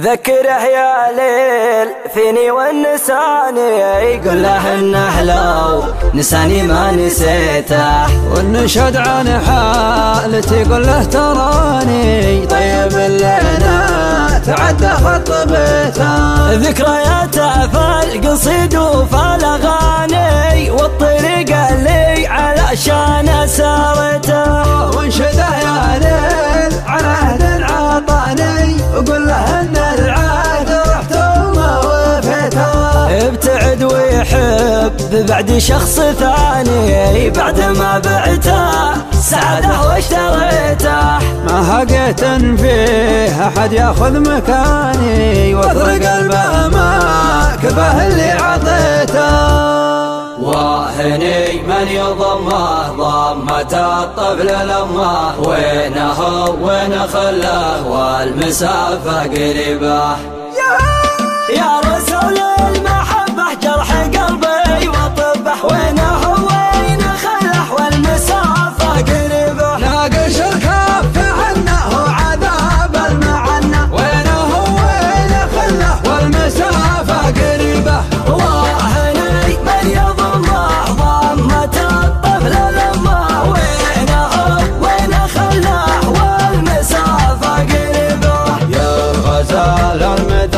ذكره يا ليل فيني والنساني يقول له انه لو نساني ما نسيته. والنشد عن حالتي يقول له تراني. طيب لنا تعدى خط بيته ذكرياته في القصيد وفي الاغاني والطريق اللي علشان سارته بعد شخص ثاني بعد ما بعته سعده واشتريته. ما هقيت فيه أحد يأخذ مكاني وأطرق قلبه ما كفاه اللي عطيته واهني من يضمه ضمة الطفل لمه وينه وين خله والمسافة قريبة.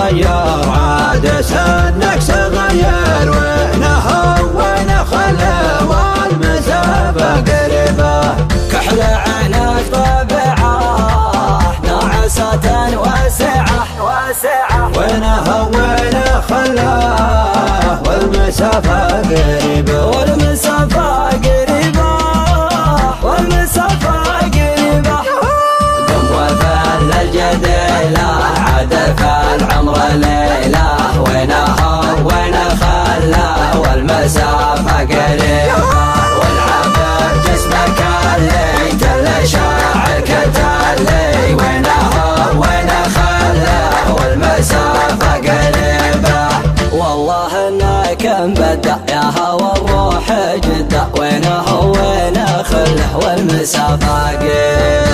المذير عاد سنك صغير وينه وين خله والمسافة قريبة كحل عينك طبعة ناعسة واسعة واسعة. وينه وين خله والمسافة قريبة والمسافة والله انك مبدع يا هوى الروح جدة وينه وين خله والمسافة قريبة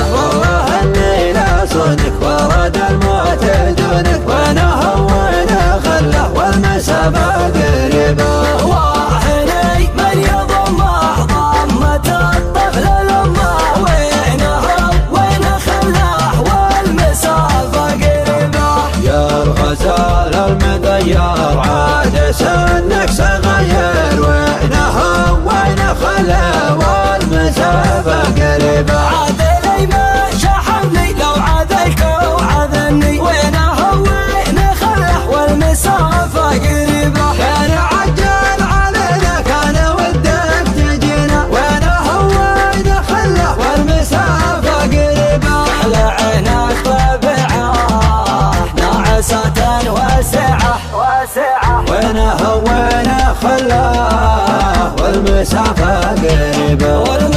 علينا كان ودك تجينا وينه وين خله والمسافة قريبة.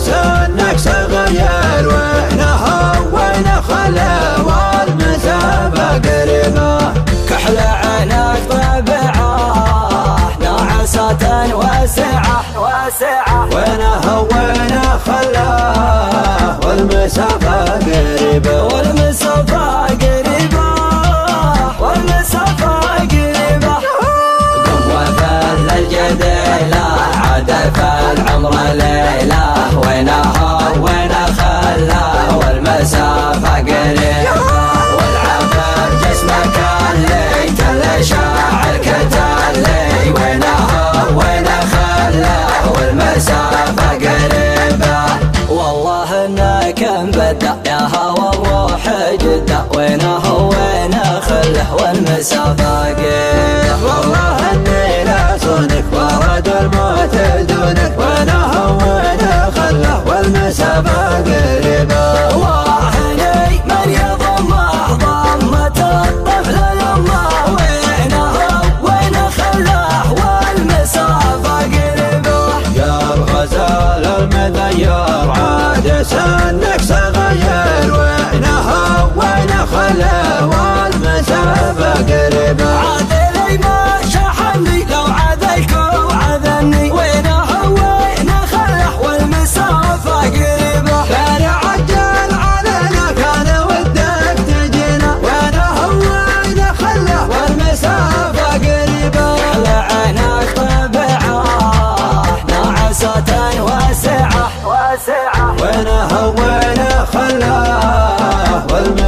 سنك صغير خله والمسافة قريبة والمسافة قريبة والمسافة والمسافة قريبة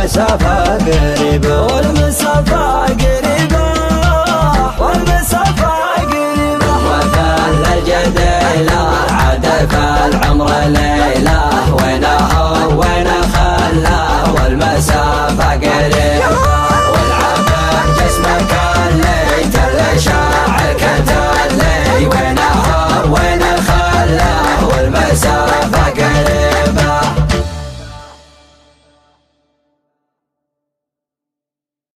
مسافة قريبة والمسافة قريبة